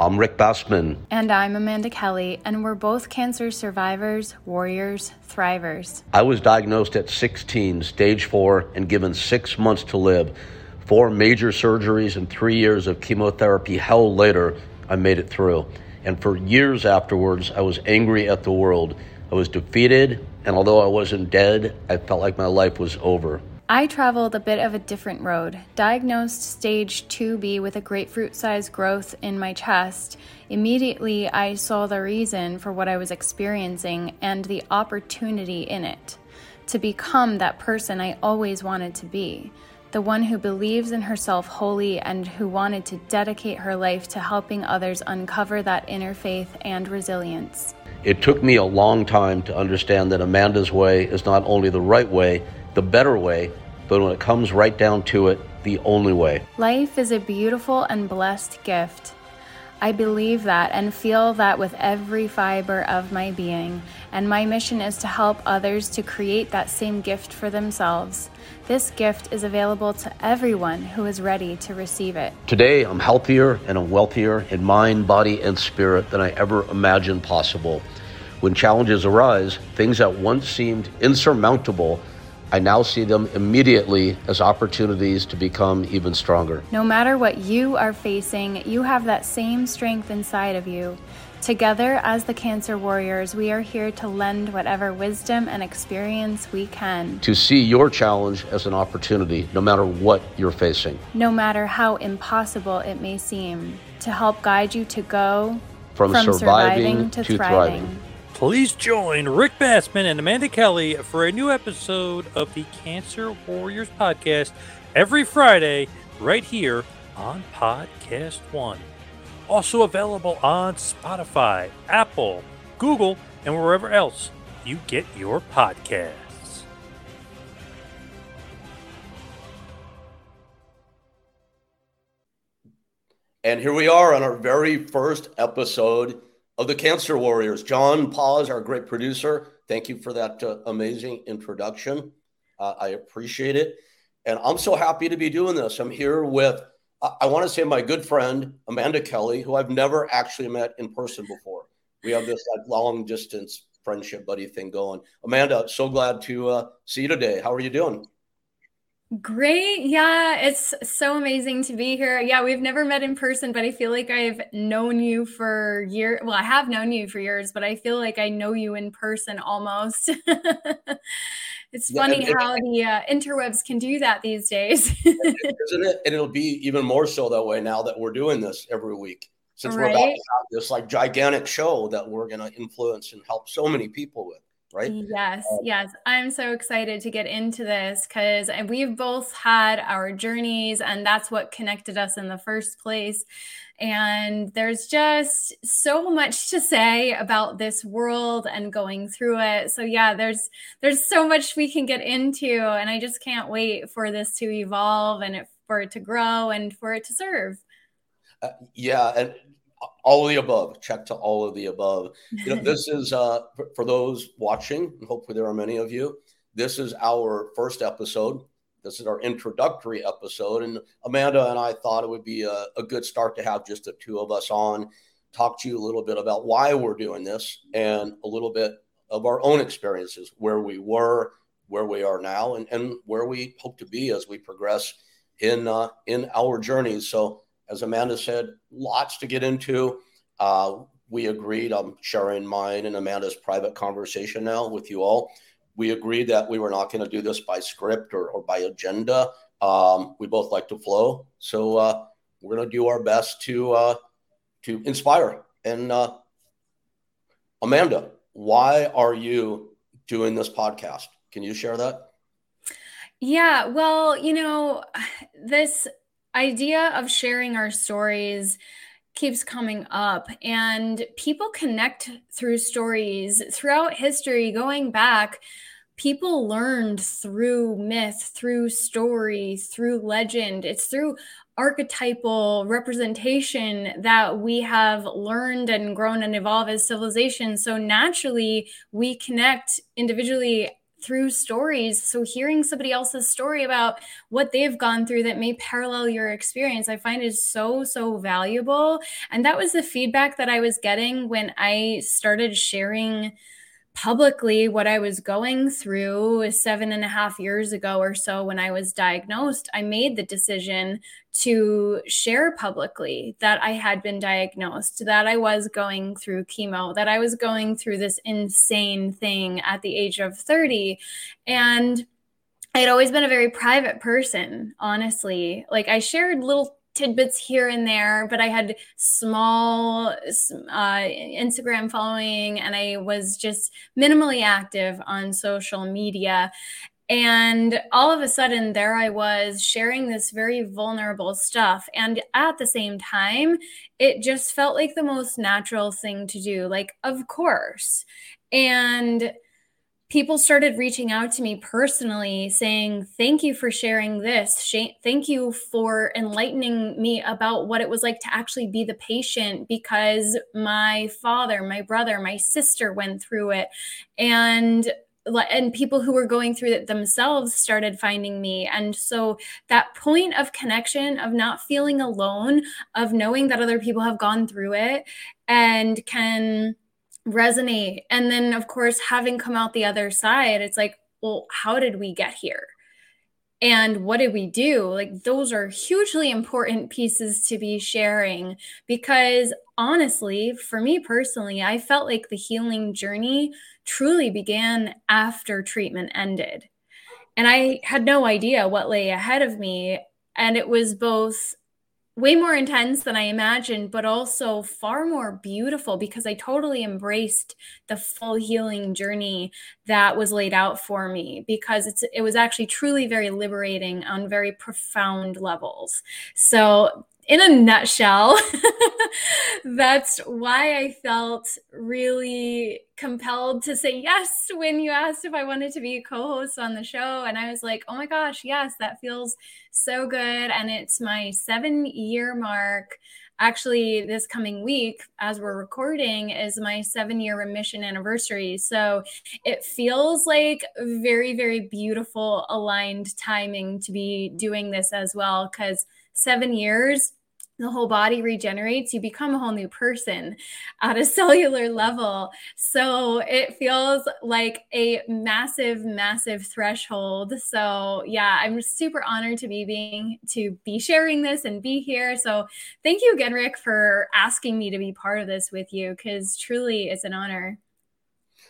I'm Rick Bassman. And I'm Amanda Kelly, and we're both cancer survivors, warriors, thrivers. I was diagnosed at 16, stage four, and given six months to live. Four major surgeries and three years of chemotherapy hell later, I made it through. And for years afterwards, I was angry at the world. I was defeated, and although I wasn't dead, I felt like my life was over. I traveled a bit of a different road. Diagnosed stage 2B with a grapefruit sized growth in my chest, immediately I saw the reason for what I was experiencing and the opportunity in it to become that person I always wanted to be. The one who believes in herself wholly and who wanted to dedicate her life to helping others uncover that inner faith and resilience. It took me a long time to understand that Amanda's way is not only the right way, the better way, but when it comes right down to it, the only way. Life is a beautiful and blessed gift. I believe that and feel that with every fiber of my being, and my mission is to help others to create that same gift for themselves. This gift is available to everyone who is ready to receive it. Today, I'm healthier and I'm wealthier in mind, body, and spirit than I ever imagined possible. When challenges arise, things that once seemed insurmountable I now see them immediately as opportunities to become even stronger. No matter what you are facing, you have that same strength inside of you. Together, as the Cancer Warriors, we are here to lend whatever wisdom and experience we can. To see your challenge as an opportunity, no matter what you're facing. No matter how impossible it may seem. To help guide you to go from, from surviving, surviving, to, to thriving. thriving. Please join Rick Bassman and Amanda Kelly for a new episode of the Cancer Warriors podcast every Friday right here on Podcast One. Also available on Spotify, Apple, Google, and wherever else you get your podcasts. And here we are on our very first episode of the Cancer Warriors. John Paz, our great producer. Thank you for that uh, amazing introduction. Uh, I appreciate it. And I'm so happy to be doing this. I'm here with, I, I want to say, my good friend, Amanda Kelly, who I've never actually met in person before. We have this like long distance friendship buddy thing going. Amanda, so glad to uh, see you today. How are you doing? Great. Yeah, it's so amazing to be here. Yeah, we've never met in person, but I feel like I've known you for years. Well, I have known you for years, but I feel like I know you in person almost. it's yeah, funny how the uh, interwebs can do that these days. isn't it? And it'll be even more so that way now that we're doing this every week. Since right? we're about to have this like gigantic show that we're going to influence and help so many people with right? Yes, um, yes. I'm so excited to get into this because we've both had our journeys, and that's what connected us in the first place. And there's just so much to say about this world and going through it. So yeah, there's there's so much we can get into, and I just can't wait for this to evolve and it, for it to grow and for it to serve. Uh, yeah, and all of the above. Check to all of the above. You know this is uh for, those watching and hopefully there are many of you this is our first episode. This is our introductory episode and amanda and i thought it would be a, a good start to have just the two of us on talk to you a little bit about why we're doing this and a little bit of our own experiences where we were where we are now and, and where we hope to be as we progress in uh, in our journeys so as Amanda said, lots to get into. Uh, we agreed, I'm sharing mine and Amanda's private conversation now with you all. We agreed that we were not going to do this by script or, or by agenda. Um, we both like to flow. So uh, we're going to do our best to, uh, to inspire. And uh, Amanda, why are you doing this podcast? Can you share that? Yeah, well, you know, this idea of sharing our stories keeps coming up and people connect through stories. Throughout history going back people learned through myth through story through legend. It's through archetypal representation that we have learned and grown and evolved as civilization so naturally we connect individually through stories. So hearing somebody else's story about what they've gone through that may parallel your experience, I find is so, so valuable. And that was the feedback that I was getting when I started sharing publicly what I was going through seven and a half years ago or so when I was diagnosed, I made the decision to share publicly that I had been diagnosed, that I was going through chemo, that I was going through this insane thing at the age of 30. And I had always been a very private person, honestly. Like I shared little tidbits here and there, but I had small uh, Instagram following and I was just minimally active on social media. And all of a sudden, there I was sharing this very vulnerable stuff. And at the same time, it just felt like the most natural thing to do. Like, of course. And people started reaching out to me personally saying, Thank you for sharing this. Thank you for enlightening me about what it was like to actually be the patient because my father, my brother, my sister went through it. And and people who were going through it themselves started finding me and so that point of connection of not feeling alone of knowing that other people have gone through it and can resonate. And then, of course, having come out the other side, it's like, well, how did we get here? And what did we do? Like, those are hugely important pieces to be sharing because honestly, for me personally, I felt like the healing journey truly began after treatment ended. And I had no idea what lay ahead of me. And it was both way more intense than I imagined, but also far more beautiful because I totally embraced the full healing journey that was laid out for me because it's it was actually truly very liberating on very profound levels. So in a nutshell, that's why I felt really compelled to say yes when you asked if I wanted to be a co host on the show. And I was like, oh my gosh, yes, that feels so good. And it's my seven year mark. Actually, this coming week, as we're recording, is my seven year remission anniversary. So it feels like very, very beautiful, aligned timing to be doing this as well. Because seven years the whole body regenerates, you become a whole new person at a cellular level. So it feels like a massive, massive threshold. So yeah, I'm super honored to be being to be sharing this and be here. So thank you again, Rick, for asking me to be part of this with you because truly it's an honor.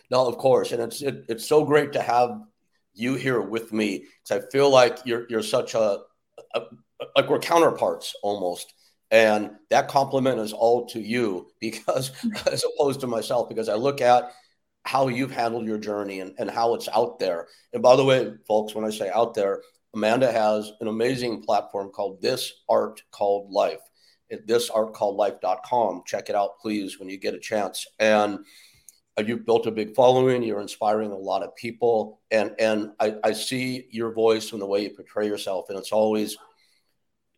No, of course, and it's it, it's so great to have you here with me because I feel like you're you're such a, a like we're counterparts almost and that compliment is all to you because, as opposed to myself, because I look at how you've handled your journey and, and how it's out there. And by the way, folks, when I say out there, Amanda has an amazing platform called This Art Called Life at thisartcalledlife.com. Check it out, please, when you get a chance. And uh, you've built a big following. You're inspiring a lot of people. And, and I, I see your voice and the way you portray yourself. And it's always –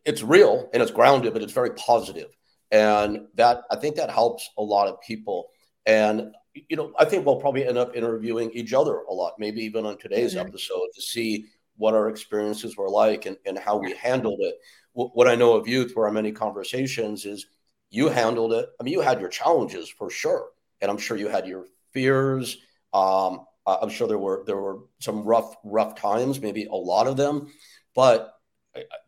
it's real and it's grounded, but it's very positive. And that I think that helps a lot of people. And you know, I think we'll probably end up interviewing each other a lot, maybe even on today's mm-hmm. episode to see what our experiences were like and, and how we handled it. what I know of you through our many conversations is you handled it. I mean, you had your challenges for sure, and I'm sure you had your fears. Um, I'm sure there were there were some rough rough times, maybe a lot of them, but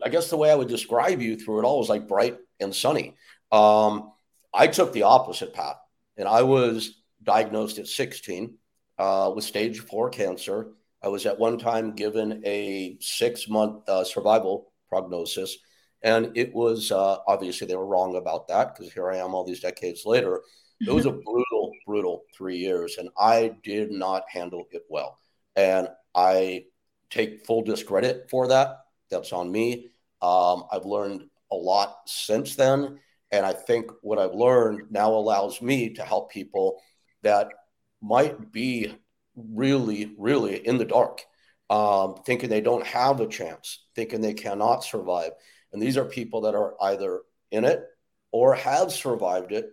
I guess the way I would describe you through it all was like bright and sunny. Um, I took the opposite path, and I was diagnosed at 16 uh, with stage four cancer. I was at one time given a six month uh, survival prognosis, and it was uh, obviously they were wrong about that because here I am all these decades later. It was a brutal, brutal three years, and I did not handle it well. And I take full discredit for that that's on me. Um, I've learned a lot since then. And I think what I've learned now allows me to help people that might be really, really in the dark, um, thinking they don't have a chance, thinking they cannot survive. And these are people that are either in it or have survived it,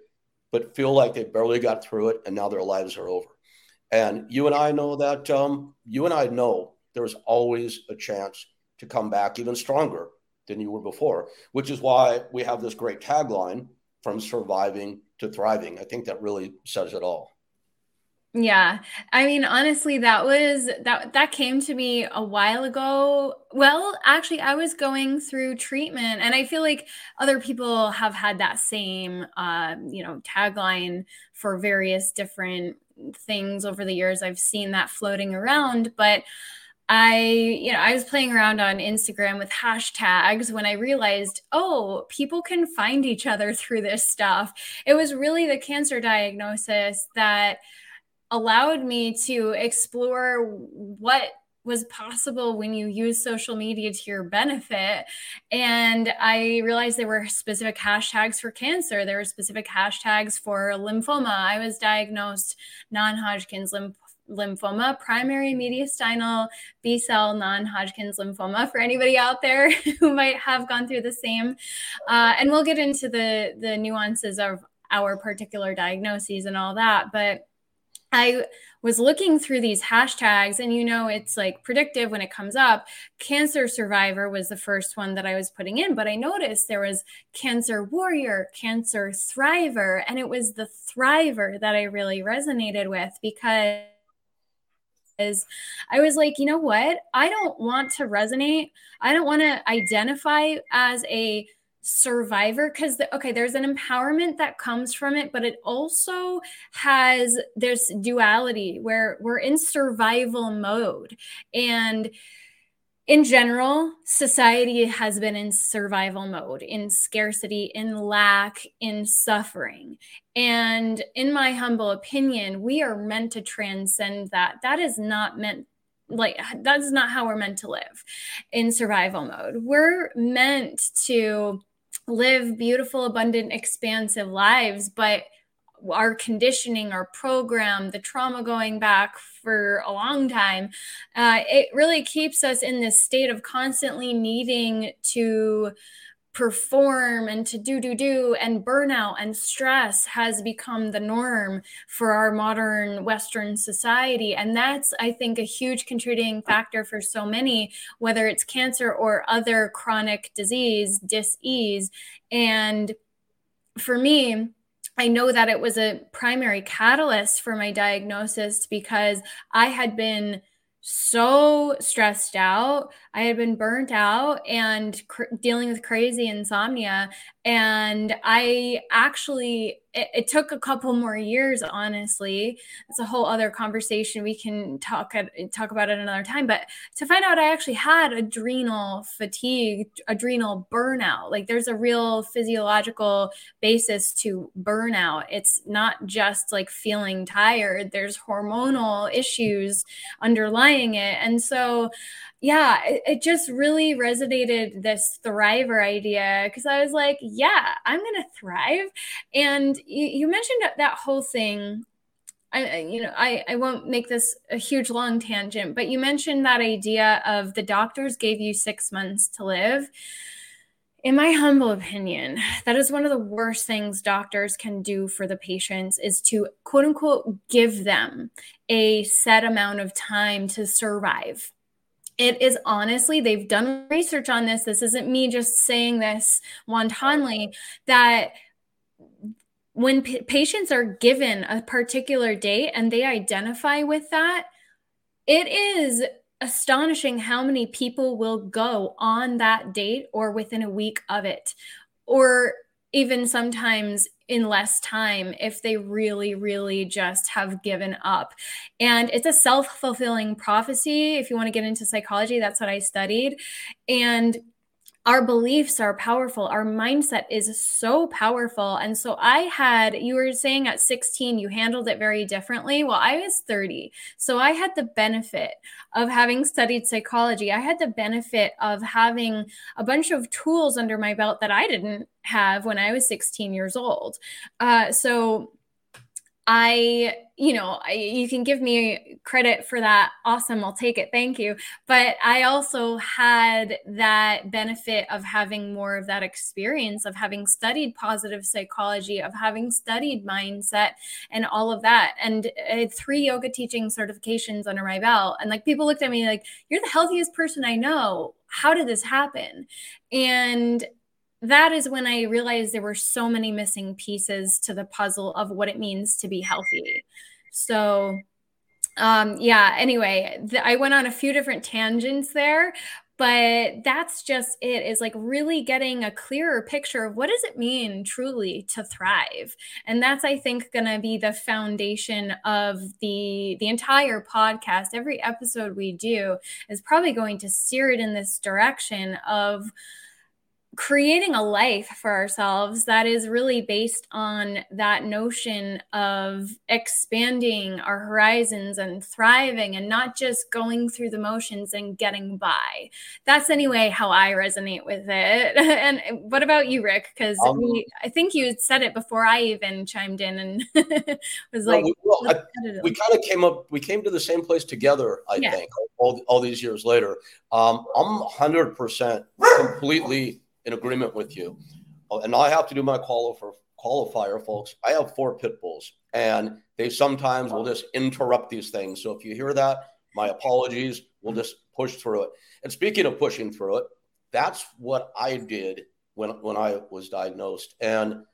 but feel like they barely got through it and now their lives are over. And you and I know that um, you and I know there's always a chance to come back even stronger than you were before, which is why we have this great tagline from surviving to thriving. I think that really says it all. Yeah. I mean, honestly, that was that that came to me a while ago. Well, actually, I was going through treatment and I feel like other people have had that same uh, you know, tagline for various different things over the years. I've seen that floating around, but I, you know, I was playing around on Instagram with hashtags when I realized, oh, people can find each other through this stuff. It was really the cancer diagnosis that allowed me to explore what was possible when you use social media to your benefit. And I realized there were specific hashtags for cancer. There were specific hashtags for lymphoma. I was diagnosed non Hodgkin's lymphoma, primary mediastinal B cell non Hodgkin's lymphoma for anybody out there who might have gone through the same. Uh, and we'll get into the, the nuances of our particular diagnoses and all that. But I was looking through these hashtags, and you know, it's like predictive when it comes up. Cancer survivor was the first one that I was putting in, but I noticed there was cancer warrior, cancer thriver, and it was the thriver that I really resonated with because I was like, you know what? I don't want to resonate. I don't want to identify as a survivor because the, okay there's an empowerment that comes from it but it also has this duality where we're in survival mode and in general society has been in survival mode in scarcity in lack in suffering. And in my humble opinion we are meant to transcend that. That is not meant like that's not how we're meant to live in survival mode. We're meant to live beautiful, abundant, expansive lives, but our conditioning, our program, the trauma going back for a long time, uh, it really keeps us in this state of constantly needing to perform and to do do do and burnout and stress has become the norm for our modern western society. And that's i think a huge contributing factor for so many whether it's cancer or other chronic disease dis-ease. And for me I know that it was a primary catalyst for my diagnosis because I had been so stressed out. I had been burnt out and cr- dealing with crazy insomnia. And I actually it, it, took a couple more years honestly. It's a whole other conversation we can talk at, talk about it another time. But to find out i actually had adrenal fatigue adrenal burnout like there's a real physiological basis to burnout. It's not just like feeling tired. There's hormonal issues underlying it. And so yeah, it, it, just really resonated this thriver idea because I was like, yeah, I'm going to thrive. And you, you mentioned that, that whole thing. I, you know, I, I won't make this a huge long tangent, but you mentioned that idea of the doctors gave you six months to live. In my humble opinion, that is one of the worst things doctors can do for the patients is to quote unquote give them a set amount of time to survive it is honestly, they've done research on this. This isn't me just saying this wantonly, that when p- patients are given a particular date and they identify with that, it is astonishing how many people will go on that date or within a week of it or even sometimes in less time if they really, really just have given up. And it's a self fulfilling prophecy. If you want to get into psychology, that's what I studied. And our beliefs are powerful. Our mindset is so powerful. And so i had you were saying at 16 you handled it very differently. Well i was 30 so i had the benefit of having studied psychology. I had the benefit of having a bunch of tools under my belt that i didn't have when i was 16 years old. Uh, so I, you know, I, you can give me credit for that. Awesome. I'll take it. Thank you. But I also had that benefit of having more of that experience of having studied positive psychology, of having studied mindset and all of that. And I had three yoga teaching certifications under my belt. And like people looked at me like, you're the healthiest person I know. How did this happen? And that is when I realized there were so many missing pieces to the puzzle of what it means to be healthy. So, um, yeah, anyway, th- I went on a few different tangents there, but that's just it is like really getting a clearer picture of what does it mean truly to thrive and that's i think going to be the foundation of the the entire podcast every episode we do is probably going to steer it in this direction of creating a life for ourselves that is really based on that notion of expanding our horizons and thriving and not just going through the motions and getting by. That's anyway how I resonate with it. and what about you, Rick? Because um, I think you said it before I even chimed in and was like, well, we, well, I, we kind of came up, we came to the same place together, I yeah. think, all, all these years later. Um, I'm 100% completely in agreement with you. Uh, and I have to do my qualifier, qualifier, folks. I have four pit bulls, and they sometimes will just interrupt these things. So if you hear that, my apologies. We'll just push through it. And speaking of pushing through it, that's what I did when when I was diagnosed. And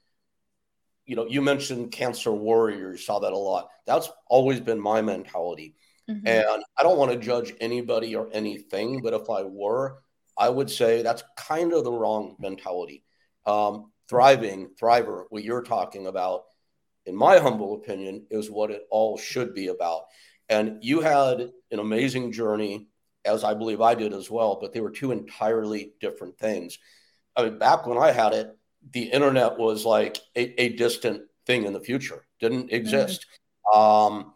you know, you mentioned cancer warriors, saw that a lot. That's always been my mentality. Mm-hmm. And I don't want to judge anybody or anything, but if I were, I would say that's kind of the wrong mentality. Um, thriving, thriver, what you're talking about, in my humble opinion, is what it all should be about. And you had an amazing journey, as I believe I did as well, but they were two entirely different things. I mean, back when I had it, the internet was like a, a distant thing in the future, didn't exist. Mm-hmm. Um,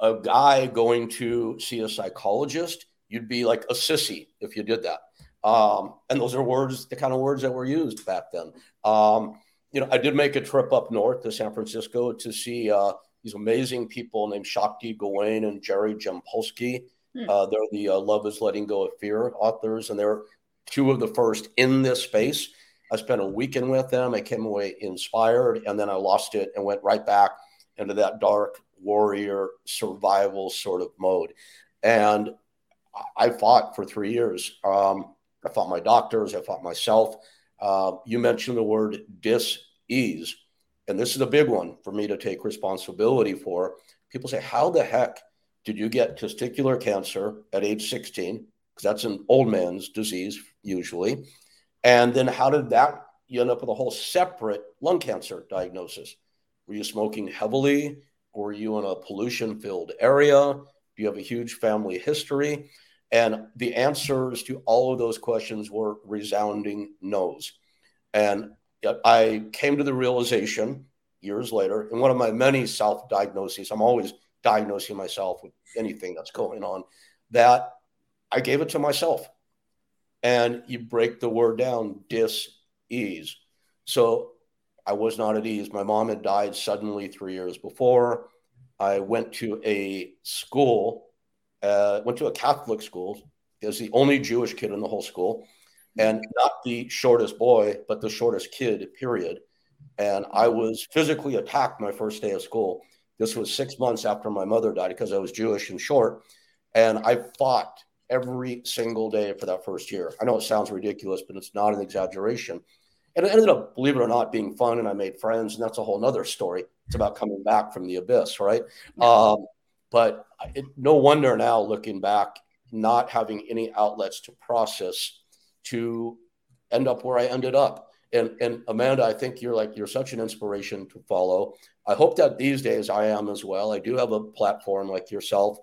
a guy going to see a psychologist, you'd be like a sissy if you did that. Um, and those are words, the kind of words that were used back then. Um, you know, I did make a trip up north to San Francisco to see uh, these amazing people named Shakti Gawain and Jerry Jampolsky. Hmm. Uh, they're the uh, Love is Letting Go of Fear authors, and they're two of the first in this space. I spent a weekend with them. I came away inspired, and then I lost it and went right back into that dark warrior survival sort of mode. And I fought for three years. Um, I fought my doctors, I fought myself. Uh, you mentioned the word dis-ease, and this is a big one for me to take responsibility for. People say, How the heck did you get testicular cancer at age 16? Because that's an old man's disease, usually. And then how did that, you end up with a whole separate lung cancer diagnosis? Were you smoking heavily? Were you in a pollution filled area? Do you have a huge family history? And the answers to all of those questions were resounding no's. And I came to the realization years later, in one of my many self diagnoses, I'm always diagnosing myself with anything that's going on, that I gave it to myself. And you break the word down dis ease. So I was not at ease. My mom had died suddenly three years before. I went to a school uh, went to a Catholic school. He was the only Jewish kid in the whole school, and not the shortest boy, but the shortest kid, period. And I was physically attacked my first day of school. This was six months after my mother died because I was Jewish and short. And I fought every single day for that first year. I know it sounds ridiculous, but it's not an exaggeration. And it ended up, believe it or not, being fun. And I made friends. And that's a whole nother story. It's about coming back from the abyss, right? Um, but it, no wonder now, looking back, not having any outlets to process to end up where I ended up. And, and Amanda, I think you're like you're such an inspiration to follow. I hope that these days I am as well. I do have a platform like yourself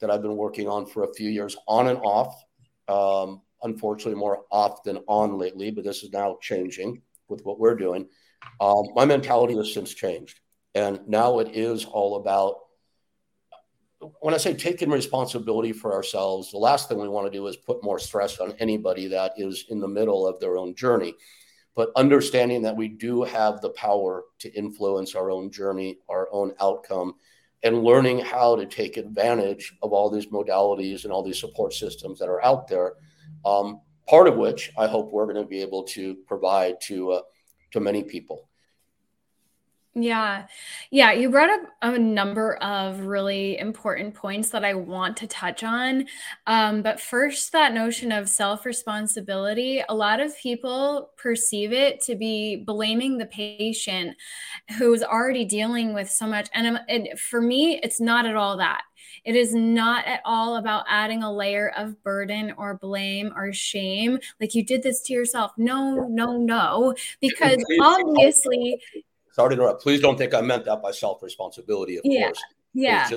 that I've been working on for a few years, on and off. Um, unfortunately, more off than on lately, but this is now changing with what we're doing. Um, my mentality has since changed, and now it is all about when I say taking responsibility for ourselves, the last thing we want to do is put more stress on anybody that is in the middle of their own journey. but understanding that we do have the power to influence our own journey, our own outcome, and learning how to take advantage of all these modalities and all these support systems that are out there. Um, part of which I hope we're going to be able to provide to uh, to many people. Yeah. Yeah. You brought up a number of really important points that I want to touch on. Um, but first, that notion of self responsibility, a lot of people perceive it to be blaming the patient who's already dealing with so much. And, and for me, it's not at all that. It is not at all about adding a layer of burden or blame or shame. Like you did this to yourself. No, no, no. Because obviously, sorry to interrupt. Please don't think I meant that by self responsibility. Of yeah. course. Yeah.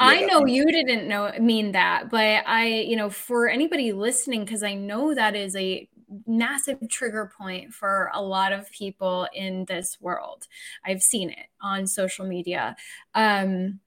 I know you didn't know mean that, but I, you know, for anybody listening, because I know that is a massive trigger point for a lot of people in this world. I've seen it on social media. Um,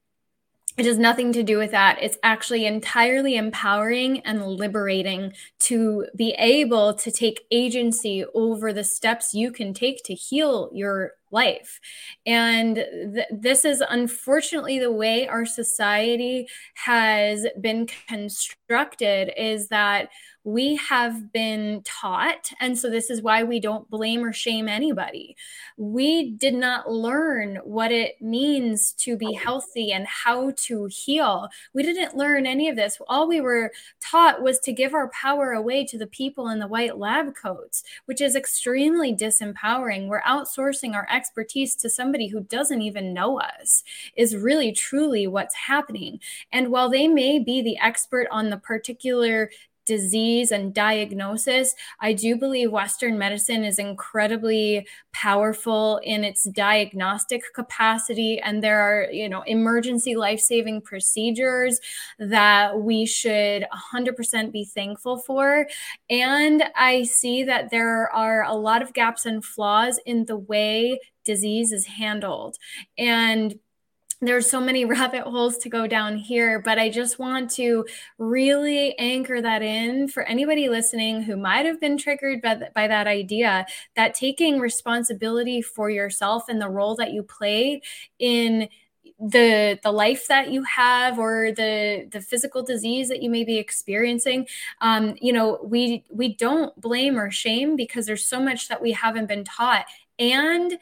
it has nothing to do with that. It's actually entirely empowering and liberating to be able to take agency over the steps you can take to heal your life. And th- this is unfortunately the way our society has been constructed is that we have been taught, and so this is why we don't blame or shame anybody. We did not learn what it means to be healthy and how to heal. We didn't learn any of this. All we were taught was to give our power away to the people in the white lab coats, which is extremely disempowering. We're outsourcing our expertise to somebody who doesn't even know us, is really truly what's happening. And while they may be the expert on the particular disease and diagnosis, I do believe Western medicine is incredibly powerful in its diagnostic capacity. And there are, you know, emergency life saving procedures that we should 100% be thankful for. And I see that there are a lot of gaps and flaws in the way disease is handled. And there's so many rabbit holes to go down here, but I just want to really anchor that in for anybody listening who might have been triggered by, th- by that idea that taking responsibility for yourself and the role that you play in the the life that you have or the the physical disease that you may be experiencing um you know we we don't blame or shame because there's so much that we haven't been taught. And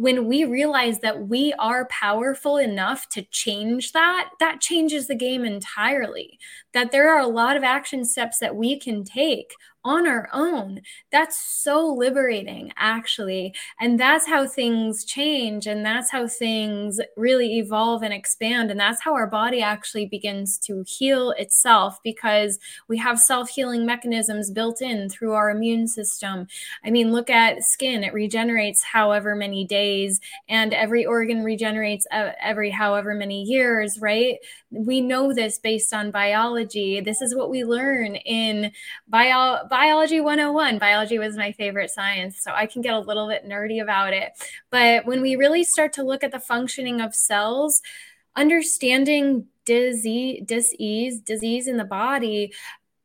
when we realize that we are powerful enough to change that, that changes the game entirely. That there are a lot of action steps that we can take on our own. That's so liberating, actually. And that's how things change. And that's how things really evolve and expand. And that's how our body actually begins to heal itself because we have self healing mechanisms built in through our immune system. I mean, look at skin, it regenerates however many days, and every organ regenerates uh, every however many years, right? We know this based on biology. This is what we learn in bio biology 101. Biology was my favorite science, so I can get a little bit nerdy about it. But when we really start to look at the functioning of cells, understanding disease, disease, disease in the body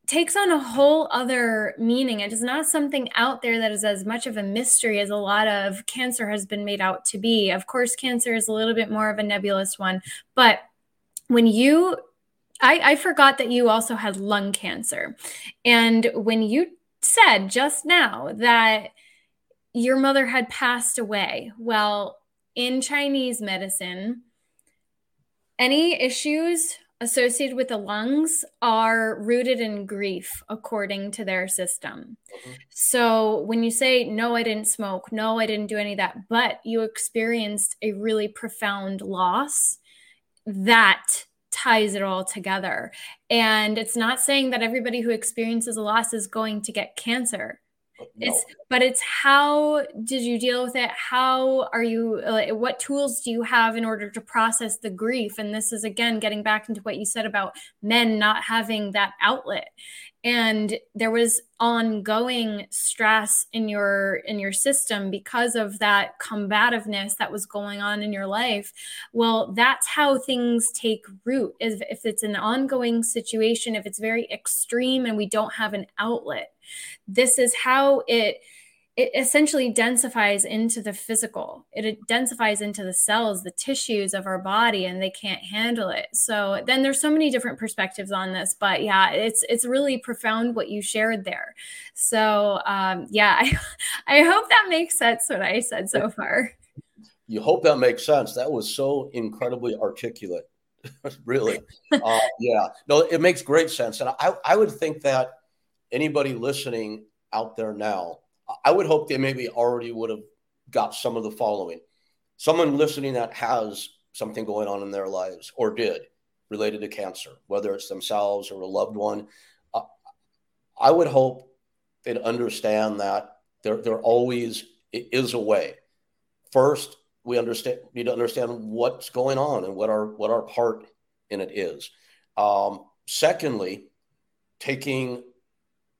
takes on a whole other meaning. It is not something out there that is as much of a mystery as a lot of cancer has been made out to be. Of course, cancer is a little bit more of a nebulous one, but when you I, I forgot that you also had lung cancer. And when you said just now that your mother had passed away, well, in Chinese medicine, any issues associated with the lungs are rooted in grief according to their system. Mm-hmm. So when you say, No, I didn't smoke, no, I didn't do any of that, but you experienced a really profound loss, that ties it all together. And it's not saying that everybody who experiences a loss is going to get cancer. No. It's but it's how did you deal with it? How are you like, what tools do you have in order to process the grief? And this is again getting back into what you said about men not having that outlet and there was ongoing stress in your in your system because of that combativeness that was going on in your life well that's how things take root if, if it's an ongoing situation if it's very extreme and we don't have an outlet this is how it it essentially densifies into the physical. It densifies into the cells the tissues of our body and they can't handle it. So then there's so many different perspectives on this but yeah it's it's really profound what you shared there. So um, yeah I, I hope that makes sense what i said so far. You hope that makes sense. That was so incredibly articulate really. Uh, yeah. No it makes great sense. And I, I would think that anybody listening out there now I would hope they maybe already would have got some of the following. Someone listening that has something going on in their lives or did related to cancer, whether it's themselves or a loved one. Uh, I would hope they'd understand that there, there always is a way. First, we understand need to understand what's going on and what our what our part in it is. Um, secondly, taking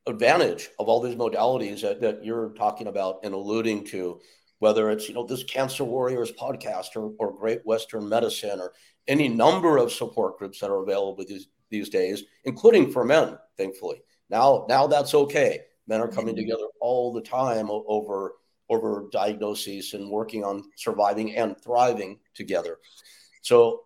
advantage of all these modalities that, that you're talking about and alluding to, whether it's, you know, this Cancer Warriors podcast or, or Great Western Medicine or any number of support groups that are available these, these days, including for men, thankfully. Now, now that's okay. Men are coming mm-hmm. together all the time over over diagnoses and working on surviving and thriving together. So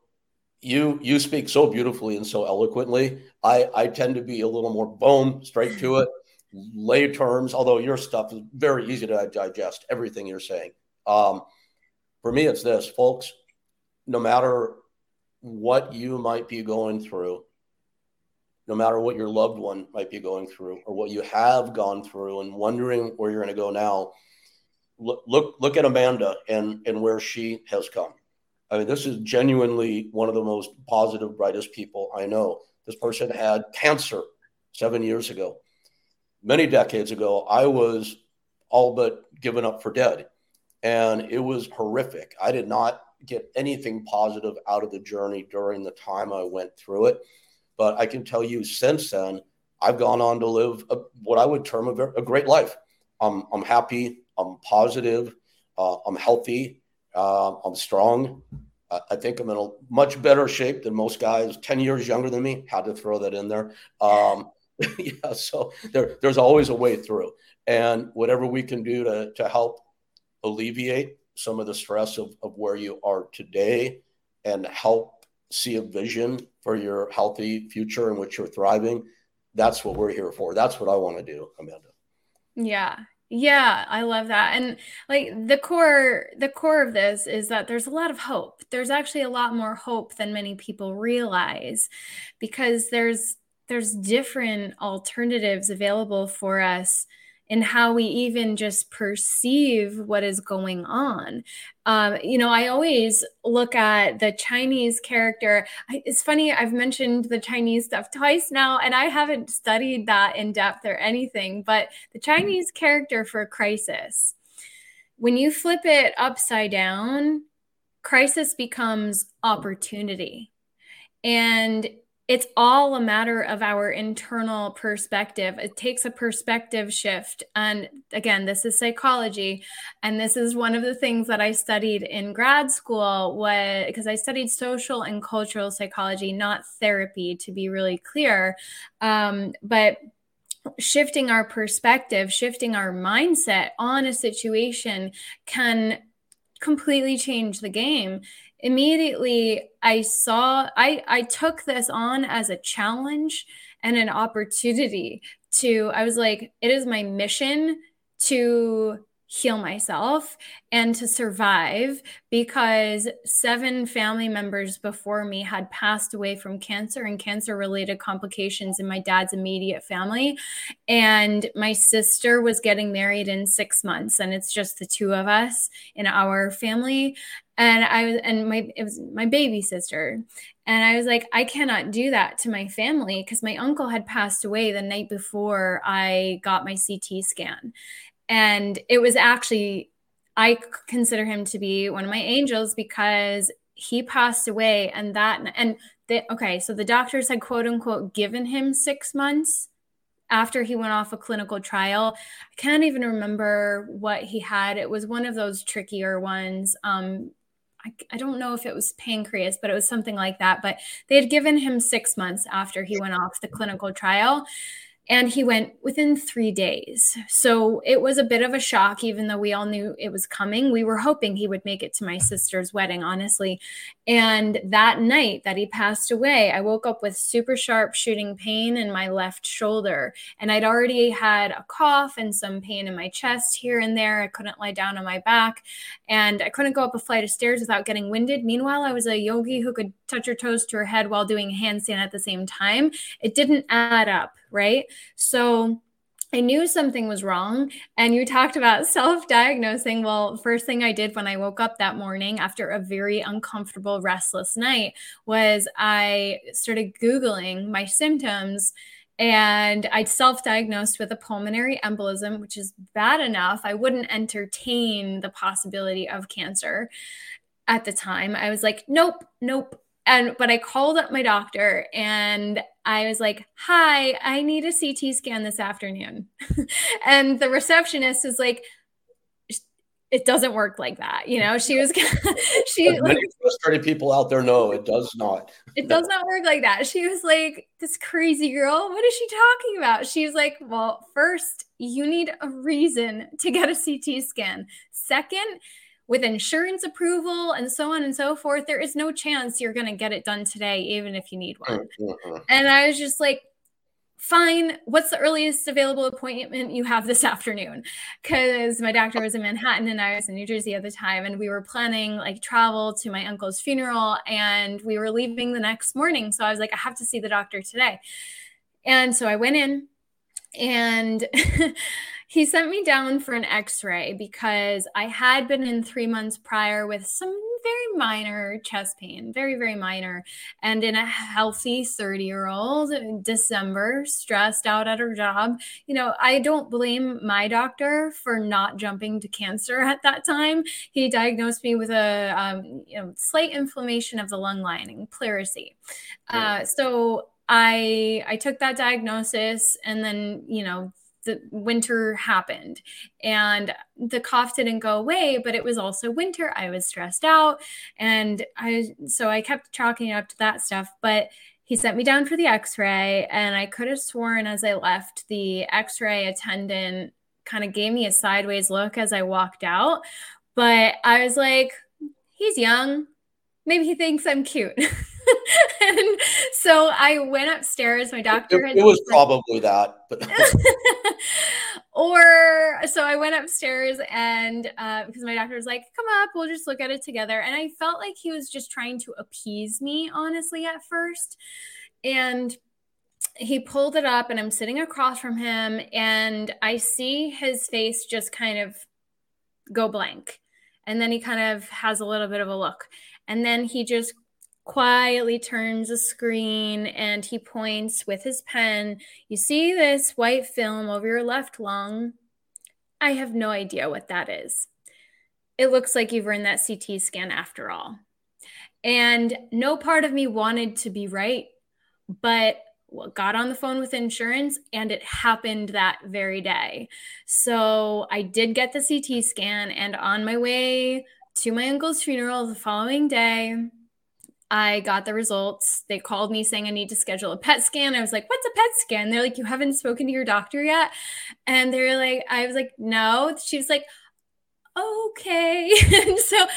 you you speak so beautifully and so eloquently. I I tend to be a little more boom, straight to it, lay terms. Although your stuff is very easy to digest, everything you're saying. Um, for me, it's this, folks. No matter what you might be going through, no matter what your loved one might be going through, or what you have gone through, and wondering where you're going to go now, look look look at Amanda and and where she has come I mean, this is genuinely one of the most positive, brightest people I know. This person had cancer seven years ago. Many decades ago, I was all but given up for dead. And it was horrific. I did not get anything positive out of the journey during the time I went through it. But I can tell you since then, I've gone on to live a, what I would term a, a great life. I'm, I'm happy, I'm positive, uh, I'm healthy, uh, I'm strong. I think I'm in a much better shape than most guys 10 years younger than me. Had to throw that in there. Um, yeah, so there, there's always a way through. And whatever we can do to, to help alleviate some of the stress of, of where you are today and help see a vision for your healthy future in which you're thriving, that's what we're here for. That's what I want to do, Amanda. Yeah, yeah, I love that. And like the core the core of this is that there's a lot of hope. There's actually a lot more hope than many people realize because there's there's different alternatives available for us in how we even just perceive what is going on. Um, you know, I always look at the Chinese character. It's funny, I've mentioned the Chinese stuff twice now, and I haven't studied that in depth or anything, but the Chinese character for crisis, when you flip it upside down, crisis becomes opportunity. And it's all a matter of our internal perspective. It takes a perspective shift. And again, this is psychology. And this is one of the things that I studied in grad school because I studied social and cultural psychology, not therapy, to be really clear. Um, but shifting our perspective, shifting our mindset on a situation can completely change the game immediately i saw i i took this on as a challenge and an opportunity to i was like it is my mission to heal myself and to survive because seven family members before me had passed away from cancer and cancer related complications in my dad's immediate family. And my sister was getting married in 6 months and it's just the two of us in our family and I was and my it was my baby sister and I was like I cannot do that to my family because my uncle had passed away the night before I got my CT scan and it was actually, I consider him to be one of my angels because he passed away and that, and the, okay, so the doctors had quote unquote given him six months after he went off a clinical trial. I can't even remember what he had. It was one of those trickier ones. Um, I, I, don't know if it was pancreas, but it was something like that. But they had given him six months after he went off the clinical trial. And he went within three days. So it was a bit of a shock, even though we all knew it was coming. We were hoping he would make it to my sister's wedding, honestly. And that night that he passed away, I woke up with super sharp shooting pain in my left shoulder. And I'd already had a cough and some pain in my chest here and there. I couldn't lie down on my back and I couldn't go up a flight of stairs without getting winded. Meanwhile, I was a yogi who could touch her toes to her head while doing handstand at the same time. It didn't add up, right? So I knew something was wrong. And you talked about self diagnosing. Well, first thing I did when I woke up that morning after a very uncomfortable, restless night was I started Googling my symptoms. And I self diagnosed with a pulmonary embolism, which is bad enough. I wouldn't entertain the possibility of cancer at the time. I was like, nope, nope, and but I called up my doctor and I was like, "Hi, I need a CT scan this afternoon." and the receptionist is like, "It doesn't work like that." You know, she was she many like, frustrated people out there know it does not. it does not work like that. She was like, "This crazy girl, what is she talking about?" She was like, "Well, first, you need a reason to get a CT scan. Second, with insurance approval and so on and so forth, there is no chance you're going to get it done today, even if you need one. Mm-hmm. And I was just like, fine, what's the earliest available appointment you have this afternoon? Because my doctor was in Manhattan and I was in New Jersey at the time. And we were planning like travel to my uncle's funeral and we were leaving the next morning. So I was like, I have to see the doctor today. And so I went in and he sent me down for an x-ray because i had been in three months prior with some very minor chest pain very very minor. And in a healthy 30 year old december stressed out at her job you know i don't blame my doctor for not jumping to cancer at that time. He diagnosed me with a um, you know, slight inflammation of the lung lining pleurisy. Uh, so I I took that diagnosis and then, you know, the winter happened and the cough didn't go away, but it was also winter. I was stressed out and I so I kept chalking it up to that stuff, but he sent me down for the x-ray and I could have sworn as I left the x-ray attendant kind of gave me a sideways look as I walked out, but I was like he's young. Maybe he thinks I'm cute. and so I went upstairs. My doctor it, it was probably that, but or so I went upstairs and uh, because my doctor was like, "Come up, we'll just look at it together." And I felt like he was just trying to appease me, honestly, at first. And he pulled it up, and I'm sitting across from him, and I see his face just kind of go blank, and then he kind of has a little bit of a look, and then he just quietly turns the screen and he points with his pen. You see this white film over your left lung? I have no idea what that is. It looks like you've run that CT scan after all. And no part of me wanted to be right, but got on the phone with insurance and it happened that very day. So I did get the CT scan and on my way to my uncle's funeral the following day, I got the results. They called me saying I need to schedule a PET scan. I was like, "What's a PET scan?" They're like, "You haven't spoken to your doctor yet?" And they're like, "I was like, no." She was like, "Okay." and so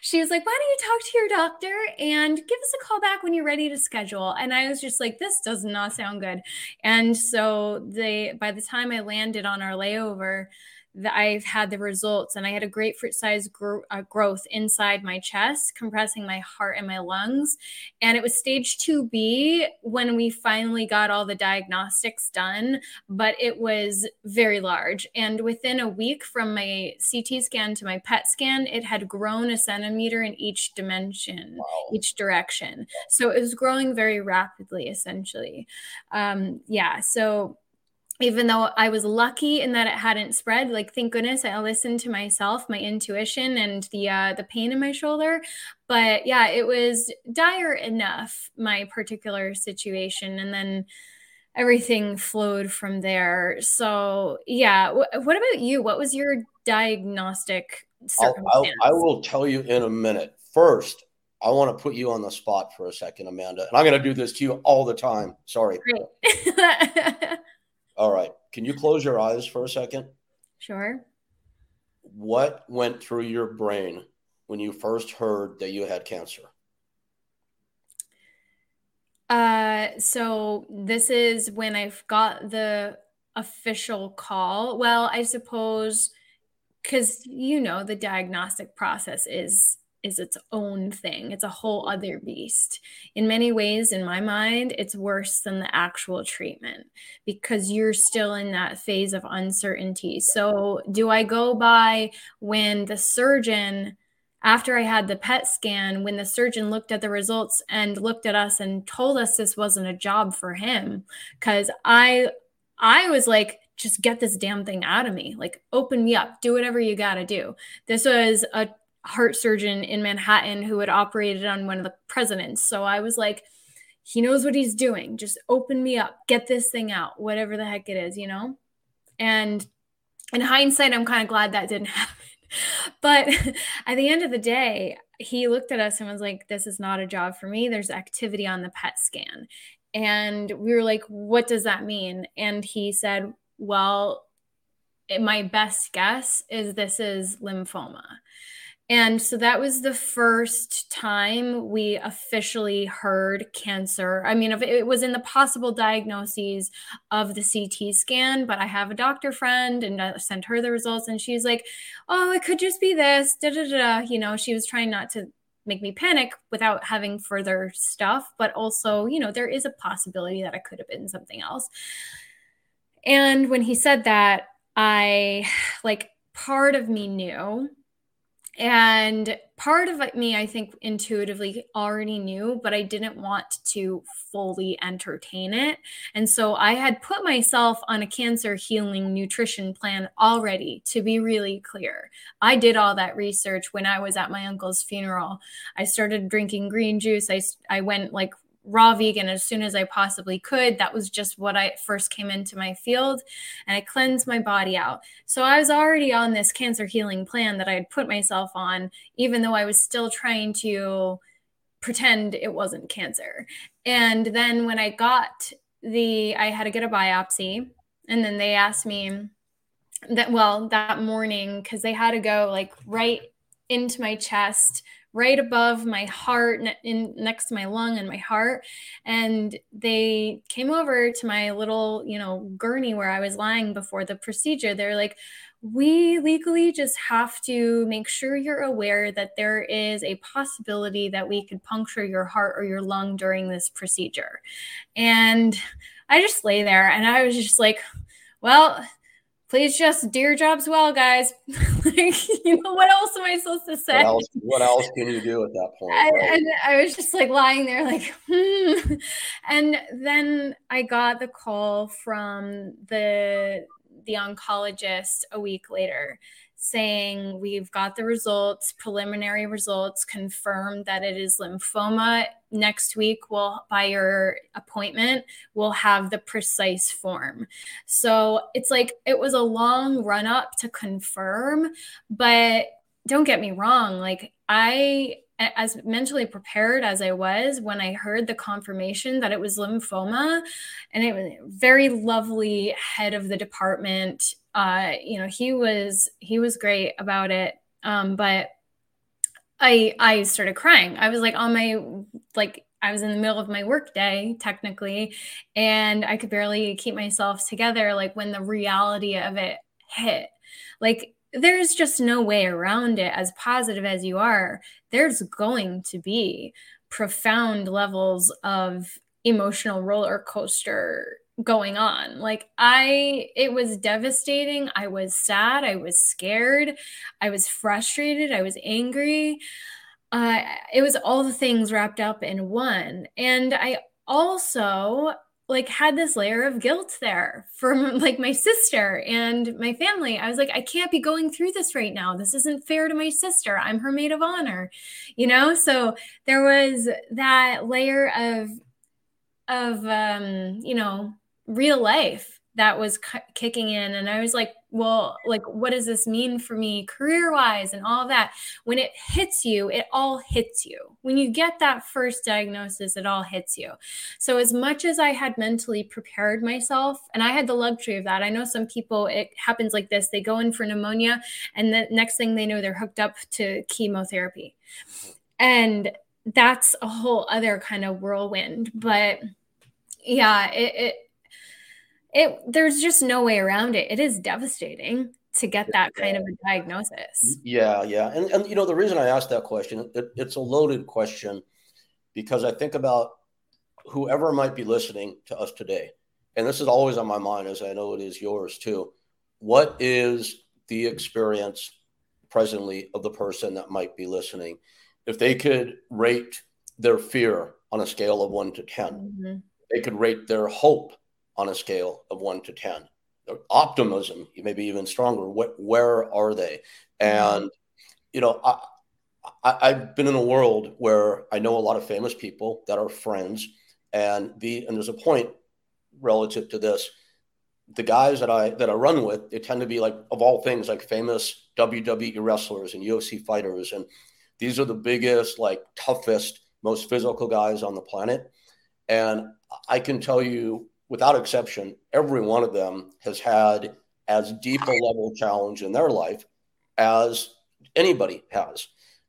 she was like, "Why don't you talk to your doctor and give us a call back when you're ready to schedule?" And I was just like, "This does not sound good." And so they, by the time I landed on our layover, that I've had the results, and I had a grapefruit size uh, growth inside my chest, compressing my heart and my lungs. And it was stage 2B when we finally got all the diagnostics done, but it was very large. And within a week from my CT scan to my PET scan, it had grown a centimeter in each dimension, wow. each direction. So it was growing very rapidly, essentially. Um, yeah. So even though I was lucky in that it hadn't spread, like thank goodness I listened to myself, my intuition, and the uh, the pain in my shoulder. But yeah, it was dire enough my particular situation, and then everything flowed from there. So yeah, w- what about you? What was your diagnostic? I'll, I'll, I will tell you in a minute. First, I want to put you on the spot for a second, Amanda, and I'm going to do this to you all the time. Sorry. All right. Can you close your eyes for a second? Sure. What went through your brain when you first heard that you had cancer? Uh, so this is when I've got the official call. Well, I suppose because you know the diagnostic process is is its own thing. It's a whole other beast. In many ways, in my mind, it's worse than the actual treatment because you're still in that phase of uncertainty. So, do I go by when the surgeon, after I had the PET scan, when the surgeon looked at the results and looked at us and told us this wasn't a job for him? Because I, I was like, just get this damn thing out of me. Like, open me up, do whatever you got to do. This was a heart surgeon in Manhattan who had operated on one of the presidents. So I was like, he knows what he's doing. Just open me up, get this thing out, whatever the heck it is, you know? And in hindsight, I'm kind of glad that didn't happen. But at the end of the day, he looked at us and was like, This is not a job for me. There's activity on the PET scan. And we were like, What does that mean? And he said, Well, my best guess is this is lymphoma. And so that was the first time we officially heard cancer. I mean, it was in the possible diagnoses of the CT scan, but I have a doctor friend and I sent her the results, and she's like, "Oh, it could just be this." Da da da. You know, she was trying not to make me panic without having further stuff, but also, you know, there is a possibility that it could have been something else. And when he said that, I like part of me knew and part of me, I think, intuitively already knew, but I didn't want to fully entertain it. And so I had put myself on a cancer healing nutrition plan already, to be really clear. I did all that research when I was at my uncle's funeral. I started drinking green juice. I, I went like raw vegan as soon as I possibly could. That was just what I first came into my field. And I cleansed my body out. So I was already on this cancer healing plan that I had put myself on, even though I was still trying to pretend it wasn't cancer. And then when I got the, I had to get a biopsy. And then they asked me that, well, that morning, because they had to go like right into my chest right above my heart in next to my lung and my heart. And they came over to my little you know gurney where i was lying before the procedure. They're like we legally just have to make sure you're aware that there is a possibility that we could puncture your heart or your lung during this procedure. And i just lay there and i was just like well please just do your jobs well, guys. like, you know, what else am I supposed to say? What else, what else can you do at that point? And, right? and I was just like lying there, like, hmm. And then I got the call from the the oncologist a week later saying we've got the results, preliminary results, confirmed that it is lymphoma. Next week, we'll by your appointment, we'll have the precise form. So it's like it was a long run up to confirm, but don't get me wrong, like I as mentally prepared as I was when I heard the confirmation that it was lymphoma, and it was very lovely head of the department uh, you know, he was he was great about it. Um, but I I started crying. I was like on my like I was in the middle of my work day technically, and I could barely keep myself together. Like when the reality of it hit, like there's just no way around it. As positive as you are, there's going to be profound levels of emotional roller coaster going on. Like I it was devastating. I was sad, I was scared, I was frustrated, I was angry. Uh it was all the things wrapped up in one. And I also like had this layer of guilt there from like my sister and my family. I was like, I can't be going through this right now. This isn't fair to my sister. I'm her maid of honor, you know? So there was that layer of of um, you know, real life that was kicking in. And i was like well like what does this mean for me career wise and all that? When it hits you it all hits you. When you get that first diagnosis it all hits you. So as much as i had mentally prepared myself and i had the luxury of that i know some people it happens like this. They go in for pneumonia and the next thing they know they're hooked up to chemotherapy. And that's a whole other kind of whirlwind. But yeah it, it it there's just no way around it. It is devastating to get that kind of a diagnosis. Yeah, yeah. And and you know the reason I asked that question, it, it's a loaded question because I think about whoever might be listening to us today. And this is always on my mind as I know it is yours too. What is the experience presently of the person that might be listening? If they could rate their fear on a scale of 1 to 10, mm-hmm. they could rate their hope on a scale of one to 10. Optimism, maybe even stronger. Where are they? And, you know, I, I, have been in a world where I know a lot of famous people that are friends, and the and there's a point relative to this. The guys that I that I run with, they tend to be like of all things like famous WWE wrestlers and UFC fighters, and these are the biggest, like toughest, most physical guys on the planet. And I can tell you without exception, every one of them has had as deep a level challenge in their life as anybody has.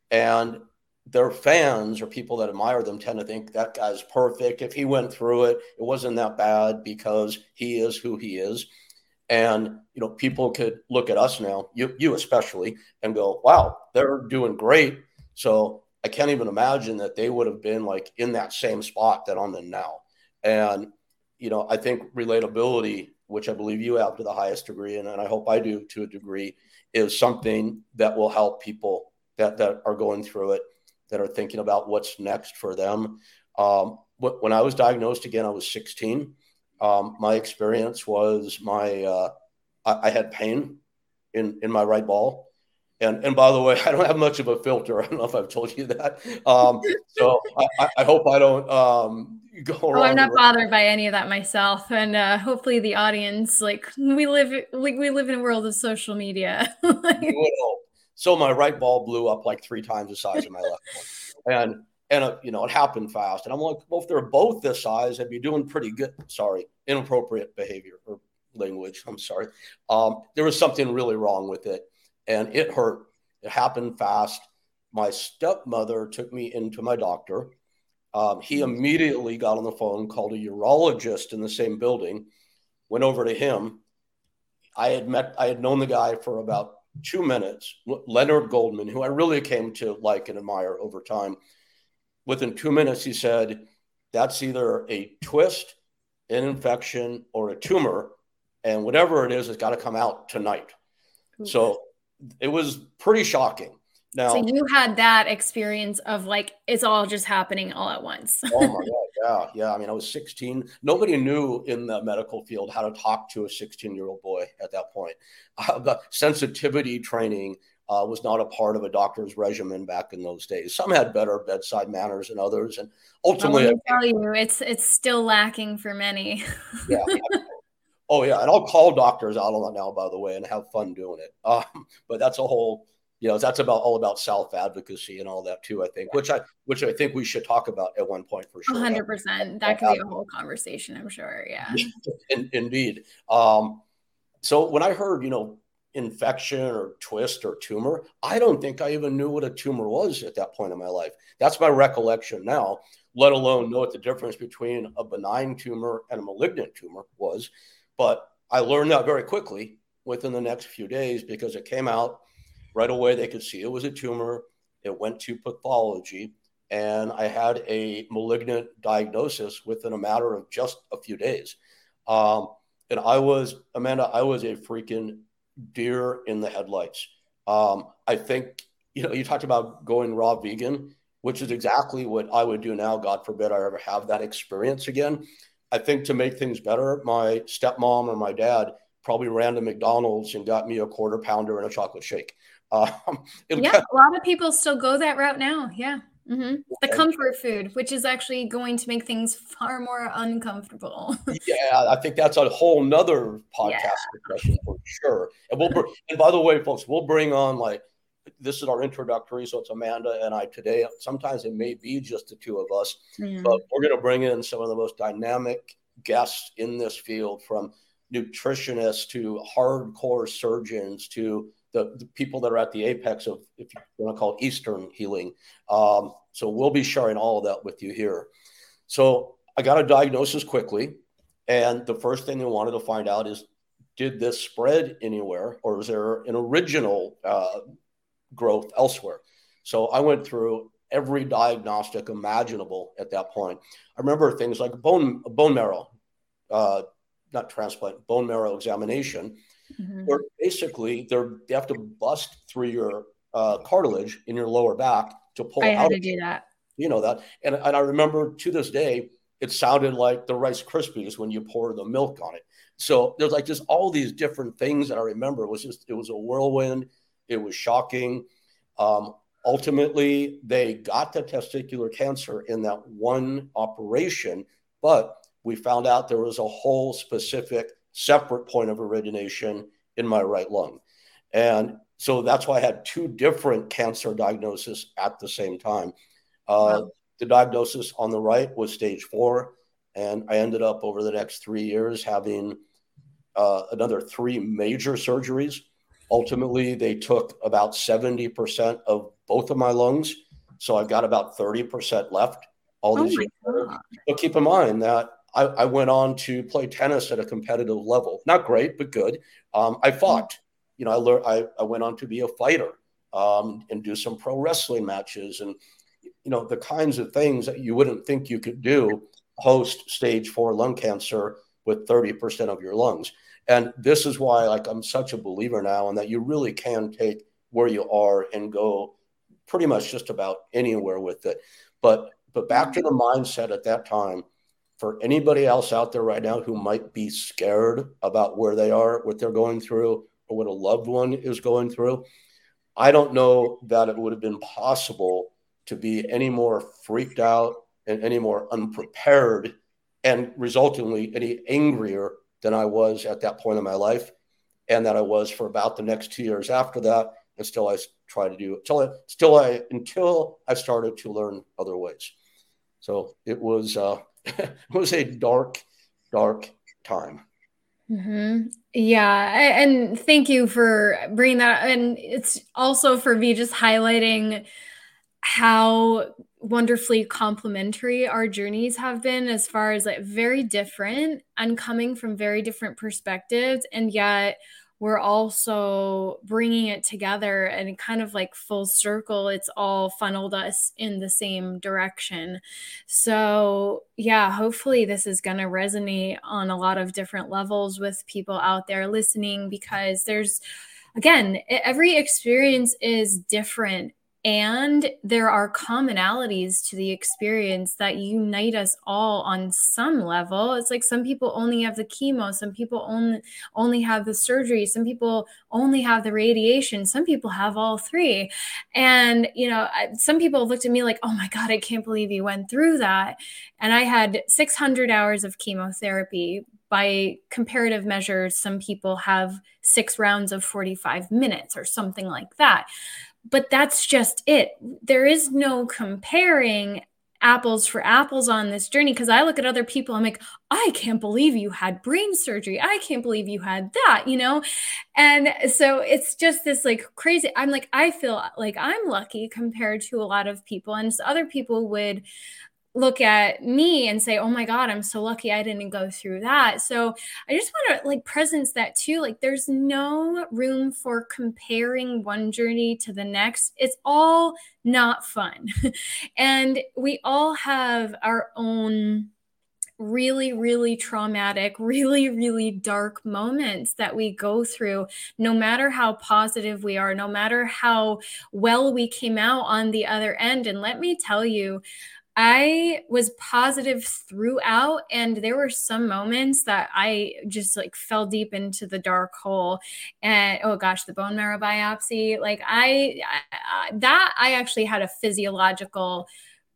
And their fans or people that admire them tend to think that guy's perfect. If he went through it, it wasn't that bad because he is who he is. And you know, people could look at us now, you you especially, and go, "Wow, they're doing great." So I can't even imagine that they would have been like in that same spot that I'm in now. And you know, I think relatability, which I believe you have to the highest degree, and, and I hope I do to a degree, is something that will help people that, that are going through it, that are thinking about what's next for them. Um, when I was diagnosed again, I was 16. Um, my experience was my uh, I, I, had pain in in my right ball, and and by the way, I don't have much of a filter. I don't know if I've told you that. Um, so I, I, hope I don't um, go oh, I'm not bothered by any of that myself, and uh, hopefully the audience, like we live, like we live in a world of social media. so my right ball blew up like three times the size of my left one, and and uh, you know it happened fast. And I'm like, well, if they're both this size, I'd be doing pretty good. Sorry, inappropriate behavior or language. I'm sorry. Um, there was something really wrong with it, and it hurt. It happened fast. My stepmother took me into my doctor um, he mm-hmm. immediately got on the phone, called a urologist in the same building, went over to him. I had met, I had known the guy for about two minutes, Leonard Goldman, who I really came to like and admire over time. Within two minutes, he said, That's either a twist, an infection, or a tumor. And whatever it is, it's got to come out tonight. So it was pretty shocking. Now, so you had that experience of like it's all just happening all at once. oh my god, yeah, yeah. I mean, I was 16. Nobody knew in the medical field how to talk to a 16 year old boy at that point. Uh, the sensitivity training uh, was not a part of a doctor's regimen back in those days. Some had better bedside manners than others, and ultimately, I tell you, it's it's still lacking for many. yeah. Oh yeah, and I'll call doctors out on that now, by the way, and have fun doing it. Um, but that's a whole you know that's about all about self advocacy and all that too i think which i which i think we should talk about at one point for sure. 100% that could be a whole conversation i'm sure yeah. In, indeed. Um so when i heard you know infection or twist or tumor i don't think i even knew what a tumor was at that point in my life. That's my recollection now let alone know what the difference between a benign tumor and a malignant tumor was but i learned that very quickly within the next few days because it came out right away they could see it was a tumor. It went to pathology, and I had a malignant diagnosis within a matter of just a few days. Um, and I was, Amanda, I was a freaking deer in the headlights. Um, I think, you know, you talked about going raw vegan, which is exactly what I would do now. God forbid I ever have that experience again. I think to make things better, my stepmom or my dad probably ran to McDonald's and got me a quarter pounder and a chocolate shake. Um, yeah, a lot of people still go that route now. Yeah. Mm-hmm. The comfort food, which is actually going to make things far more uncomfortable. yeah, I think that's a whole nother podcast yeah. discussion for sure. And we'll br- and by the way, folks, we'll bring on like this is our introductory, so it's Amanda and I today. Sometimes it may be just the two of us, mm. but we're going to bring in some of the most dynamic guests in this field, from nutritionists to hardcore surgeons to the, the, people that are at the apex of, if you want to call it Eastern healing. Um, so we'll be sharing all of that with you here. So I got a diagnosis quickly. And the first thing they wanted to find out is did this spread anywhere or is there an original uh, growth elsewhere? So I went through every diagnostic imaginable at that point. I remember things like bone, bone marrow, uh, not transplant, bone marrow examination mm-hmm. where basically they're they have to bust through your uh, cartilage in your lower back to pull I out. had to do that. You know that, and and I remember to this day it sounded like the Rice Krispies when you pour the milk on it. So there's like just all these different things that I remember. It was just it was a whirlwind. It was shocking. Um, ultimately, they got the testicular cancer in that one operation, but we found out there was a whole specific separate point of origination in my right lung. And so that's why I had two different cancer diagnoses at the same time. Uh, wow. The diagnosis on the right was stage four, and I ended up over the next three years having uh, another three major surgeries. Ultimately, they took about 70% of both of my lungs. So I've got about 30% left. All oh these years. But keep in mind that I, I, went on to play tennis at a competitive level. Not great, but good. Um, I fought. You know, I learned. I, I went on to be a fighter um, and do some pro wrestling matches, and you know the kinds of things that you wouldn't think you could do post stage four lung cancer with thirty percent of your lungs. And this is why, like, I'm such a believer now, and that you really can take where you are and go pretty much just about anywhere with it. But but back to the mindset at that time for anybody else out there right now who might be scared about where they are, what they're going through, or what a loved one is going through, I don't know that it would have been possible to be any more freaked out and any more unprepared and resultingly any angrier than I was at that point in my life and that I was for about the next two years after that. And still I try to do it till I still I until I started to learn other ways. So it was uh it was a dark, dark time. Mm-hmm. Yeah. And thank you for bringing that. And it's also for me just highlighting how wonderfully complementary our journeys have been as far as like very different and coming from very different perspectives. And yet, we're also bringing it together and kind of like full circle it's all funneled us in the same direction so yeah hopefully this is going to resonate on a lot of different levels with people out there listening because there's again every experience is different and there are commonalities to the experience that unite us all on some level. It's like some people only have the chemo, some people only only have the surgery, some people only have the radiation, some people have all three. And you know, some people looked at me like, "Oh my god, I can't believe you went through that." And I had 600 hours of chemotherapy by comparative measures, some people have six rounds of 45 minutes or something like that but that's just it. There is no comparing apples for apples on this journey because I look at other people, I'm like, I can't believe you had brain surgery. I can't believe you had that, you know? And so it's just this like crazy. I'm like, I feel like I'm lucky compared to a lot of people. And so other people would look at me and say, "Oh my god, I'm so lucky I didn't go through that." So, I just want to like presence that too. Like there's no room for comparing one journey to the next. It's all not fun. and we all have our own really, really traumatic, really, really dark moments that we go through, no matter how positive we are, no matter how well we came out on the other end. And let me tell you, I was positive throughout, and there were some moments that I just like fell deep into the dark hole. And oh gosh, the bone marrow biopsy, like I, I that I actually had a physiological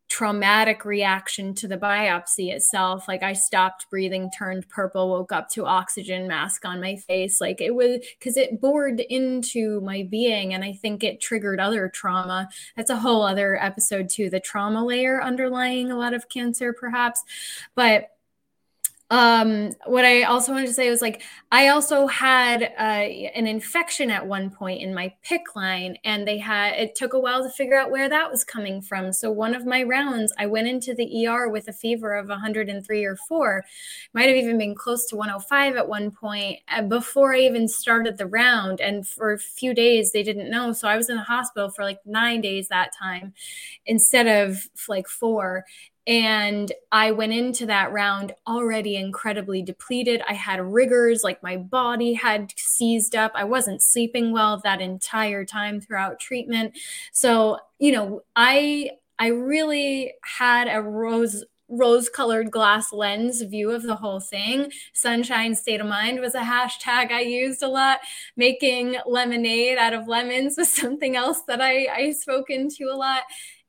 traumatic reaction to the biopsy itself. Like I stopped breathing, turned purple, woke up to oxygen mask on my face. Like it was because it bored into my being. And I think it triggered other trauma. That's a whole other episode too, the trauma layer underlying a lot of cancer, perhaps. But um what i also wanted to say was like i also had uh, an infection at one point in my PICC line and they had it took a while to figure out where that was coming from. So one of my rounds i went into the er with a fever of 103 or 4 might have even been close to 105 at one point uh, before i even started the round and for a few days they didn't know. So i was in the hospital for like nine days that time instead of like four and I went into that round already incredibly depleted. I had rigors, like my body had seized up. I wasn't sleeping well that entire time throughout treatment. So, you know, I I really had a rose rose colored glass lens view of the whole thing. Sunshine state of mind was a hashtag I used a lot. Making lemonade out of lemons was something else that I, I spoke into a lot.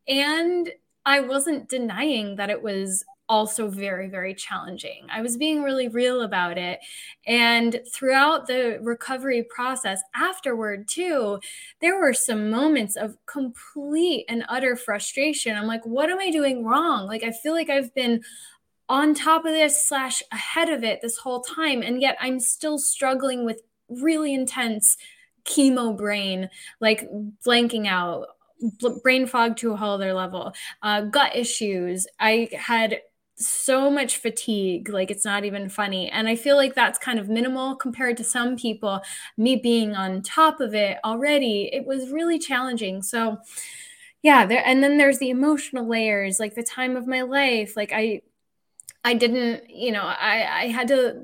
And I wasn't denying that it was also very, very challenging. I was being really real about it. And throughout the recovery process afterward, too, there were some moments of complete and utter frustration. I'm like, what am I doing wrong? Like, I feel like I've been on top of this slash ahead of it this whole time. And yet I'm still struggling with really intense chemo brain, like blanking out brain fog to a whole other level, uh, gut issues. I had so much fatigue like it's not even funny. And i feel like that's kind of minimal compared to some people me being on top of it already it was really challenging. So yeah there and then there's the emotional layers like the time of my life. Like i i didn't you know i i had to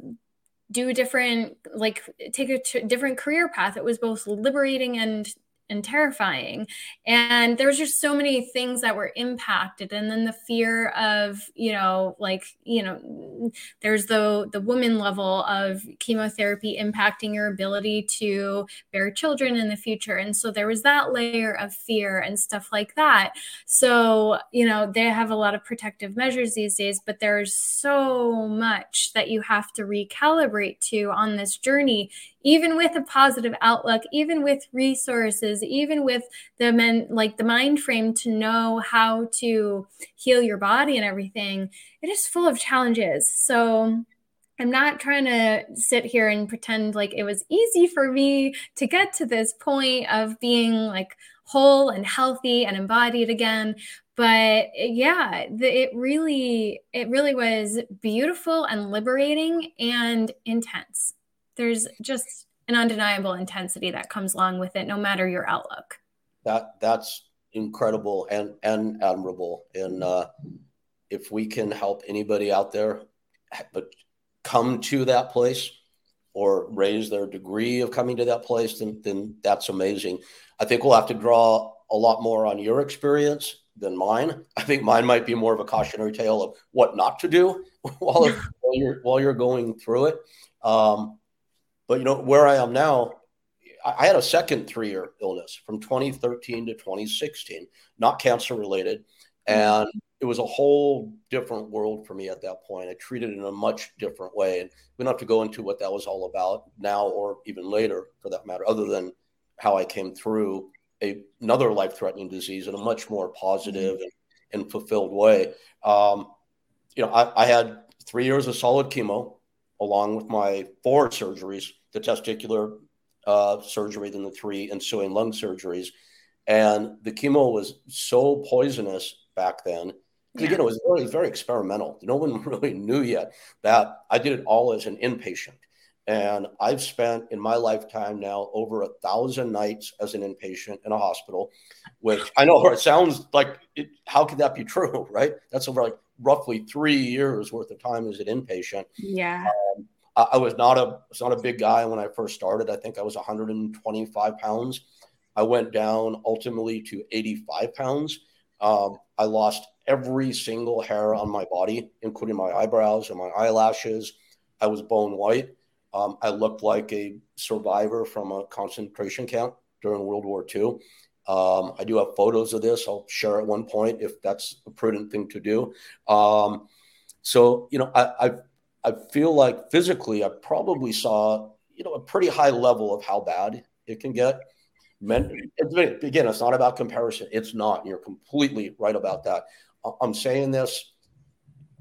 do a different like take a t- different career path. It was both liberating and and terrifying. And there was just so many things that were impacted. And then the fear of you know like you know there's the the woman level of chemotherapy impacting your ability to bear children in the future. And so there was that layer of fear and stuff like that. So you know they have a lot of protective measures these days but there's so much that you have to recalibrate to on this journey even with a positive outlook, even with resources, even with the men like the mind frame to know how to heal your body and everything, it is full of challenges. So I'm not trying to sit here and pretend like it was easy for me to get to this point of being like whole and healthy and embodied again but yeah it really it really was beautiful and liberating and intense there's just an undeniable intensity that comes along with it, no matter your outlook. That that's incredible and and admirable. And uh, if we can help anybody out there, but come to that place or raise their degree of coming to that place, then then that's amazing. I think we'll have to draw a lot more on your experience than mine. I think mine might be more of a cautionary tale of what not to do while, while you're while you're going through it. Um, but you know where I am now, I had a second three-year illness from 2013 to 2016, not cancer related, and it was a whole different world for me at that point. I treated it in a much different way, and we don't have to go into what that was all about now or even later, for that matter, other than how I came through a, another life-threatening disease in a much more positive and, and fulfilled way. Um, you know, I, I had three years of solid chemo along with my four surgeries, the testicular uh, surgery, then the three ensuing lung surgeries. And the chemo was so poisonous back then. Yeah. Again, it was very, very experimental. No one really knew yet that I did it all as an inpatient. And I've spent in my lifetime now over a thousand nights as an inpatient in a hospital, which I know it sounds like it, how could that be true, right? That's over like roughly three years worth of time as an inpatient. Yeah. Um, I, I, was not a was not a big guy when I first started. I think I was 125 pounds. I went down ultimately to 85 pounds Um, I lost every single hair on my body, including my eyebrows and my eyelashes. I was bone white. Um, I looked like a survivor from a concentration camp during World War II. Um, I do have photos of this. I'll share at one point if that's a prudent thing to do. Um, so, you know, I, I, I feel like physically, I probably saw, you know, a pretty high level of how bad it can get. Men, again, it's not about comparison. It's not. You're completely right about that. I'm saying this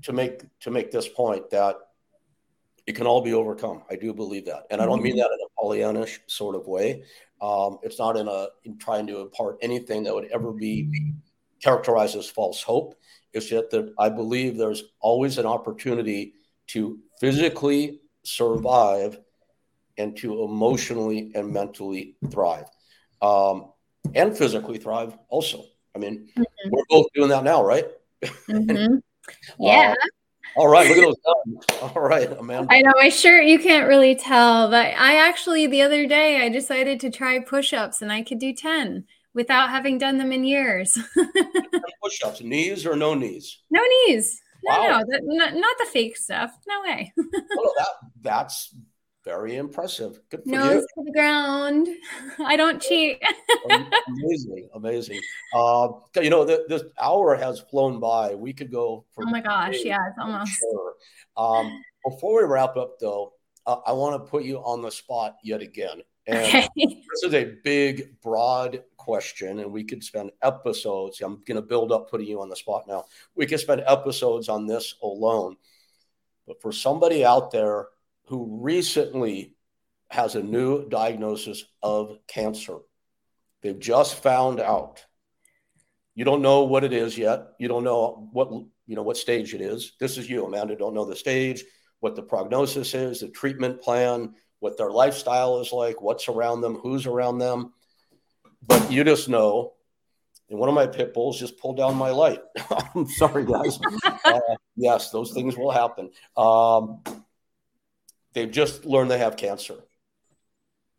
to make to make this point that it can all be overcome. I do believe that, and I don't mean mm-hmm. that in sort of way. Um, it's not in a in trying to impart anything that would ever be characterized as false hope. It's just that I believe there's always an opportunity to physically survive and to emotionally and mentally thrive, um, and physically thrive also. I mean, mm-hmm. we're both doing that now, right? Mm-hmm. Yeah. Uh, all right, look at those. All right, Amanda. I know my shirt you can't really tell, but I actually the other day I decided to try push-ups and I could do 10 without having done them in years. push-ups, knees or no knees? No knees. No, wow. no, not, not the fake stuff. No way. oh, that, that's very impressive. Good for Nose you. to the ground. I don't cheat. amazing, amazing. Uh, you know, the, this hour has flown by. We could go. Oh my gosh! Yeah, it's almost. Sure. Um, before we wrap up, though, uh, I want to put you on the spot yet again. And okay. this is a big, broad question, and we could spend episodes. I'm going to build up putting you on the spot now. We could spend episodes on this alone. But for somebody out there who recently has a new diagnosis of cancer. They've just found out. You don't know what it is yet. You don't know what you know what stage it is. This is you, Amanda. Don't know the stage, what the prognosis is, the treatment plan, what their lifestyle is like, what's around them, who's around them. But you just know. And one of my pit bulls just pulled down my light. I'm sorry, guys. uh, yes, those things will happen. Um, They've just learned they have cancer.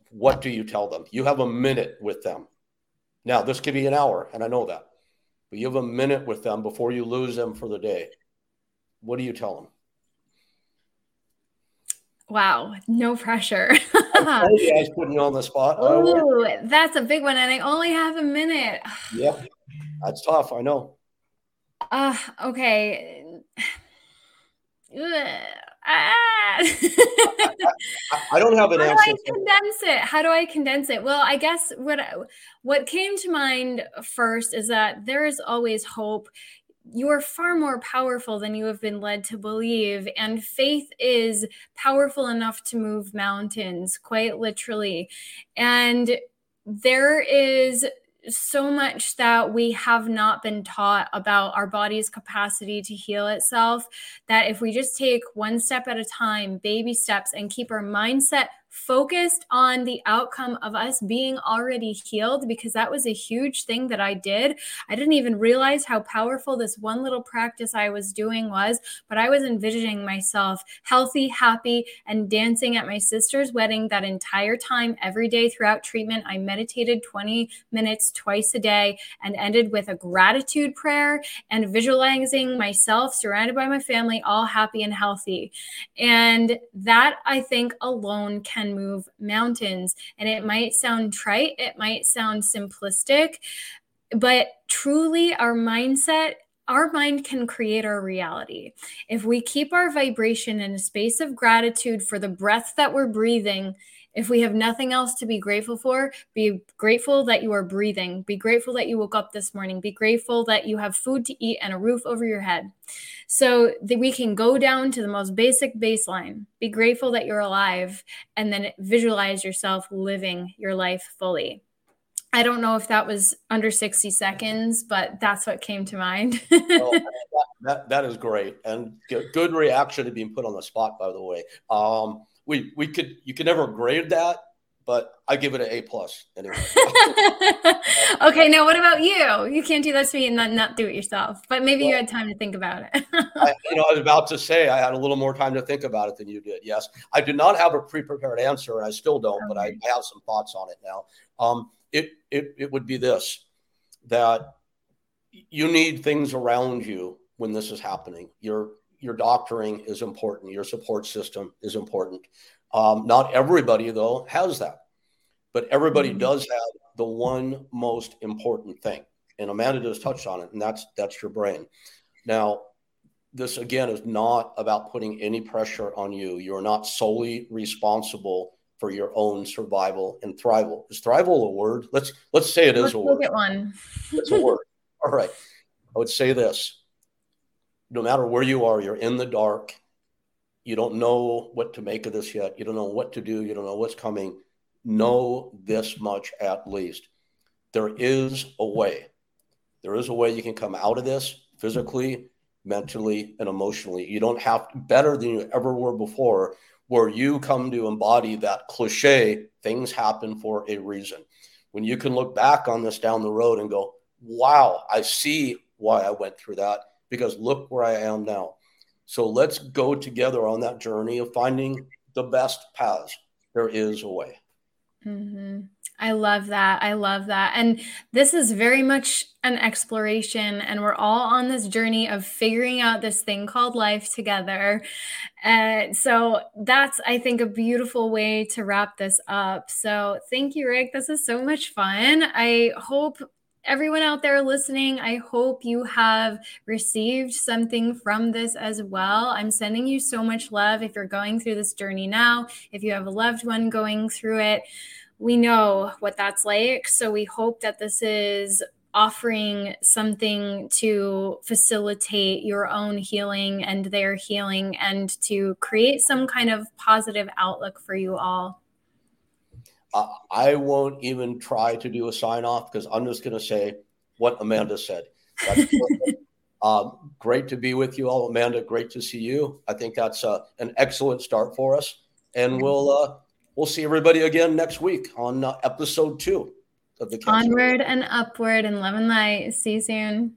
What do you tell them? You have a minute with them. Now, this could be an hour, and I know that, but you have a minute with them before you lose them for the day. What do you tell them? Wow, no pressure. I was putting you on the spot. Ooh, that's a big one, and I only have a minute. yep, that's tough. I know. Uh, okay. Ah. I, don't have an How answer. do I condense it? How do I condense it? Well, I guess what what came to mind first is that there is always hope. You are far more powerful than you have been led to believe, and faith is powerful enough to move mountains, quite literally. And there is so much that we have not been taught about our body's capacity to heal itself that if we just take one step at a time, baby steps, and keep our mindset focused on the outcome of us being already healed because that was a huge thing that I did. I didn't even realize how powerful this one little practice I was doing was, but I was envisioning myself healthy, happy, and dancing at my sister's wedding that entire time, every day throughout treatment. I meditated 20 minutes twice a day and ended with a gratitude prayer and visualizing myself surrounded by my family, all happy and healthy. And that I think alone can can move mountains. And it might sound trite, it might sound simplistic, but truly our mindset our mind can create our reality. If we keep our vibration in a space of gratitude for the breath that we're breathing, if we have nothing else to be grateful for, be grateful that you are breathing. Be grateful that you woke up this morning. Be grateful that you have food to eat and a roof over your head. So that we can go down to the most basic baseline. Be grateful that you're alive and then visualize yourself living your life fully. I don't know if that was under 60 seconds, but that's what came to mind. well, that, that, that is great. And good reaction to being put on the spot, by the way. Um, we we could you could never grade that, but I give it an A plus anyway. okay, now what about you? You can't do that to me and not, not do it yourself. But maybe well, you had time to think about it. I, you know, I was about to say I had a little more time to think about it than you did. Yes, I did not have a pre-prepared answer, and I still don't, okay. but I, I, have some thoughts on it now. Um, it it it would be this that you need things around you when this is happening. Your your doctoring is important. Your support system is important. Um, not everybody though has that, but everybody mm-hmm. does have the one most important thing. And Amanda just touched on it, and that's that's your brain. Now, this again is not about putting any pressure on you. You're not solely responsible for your own survival and thrival. Is thrival a word? Let's let's say it is let's a word. Look at one. it's a word. All right. I would say this. No matter where you are, you're in the dark. You don't know what to make of this yet. You don't know what to do. You don't know what's coming. Know this much at least. There is a way. There is a way you can come out of this physically, mentally, and emotionally. You don't have to, better than you ever were before where you come to embody that cliche things happen for a reason. When you can look back on this down the road and go, wow, I see why I went through that because look where I am now. So let's go together on that journey of finding the best paths. There is a way. Mm-hmm. I love that. I love that. And this is very much an exploration, and we're all on this journey of figuring out this thing called life together. And uh, so that's, I think, a beautiful way to wrap this up. So thank you, Rick. This is so much fun. I hope everyone out there listening, I hope you have received something from this as well. I'm sending you so much love if you're going through this journey now, if you have a loved one going through it we know what that's like. So we hope that this is offering something to facilitate your own healing and their healing and to create some kind of positive outlook for you all. I won't even try to do a sign off because I'm just going to say what Amanda said. uh, great to be with you all, Amanda. Great to see you. I think that's uh, an excellent start for us, and we'll uh, we'll see everybody again next week on uh, episode two of the Onward and Upward and Love and Light. See you soon.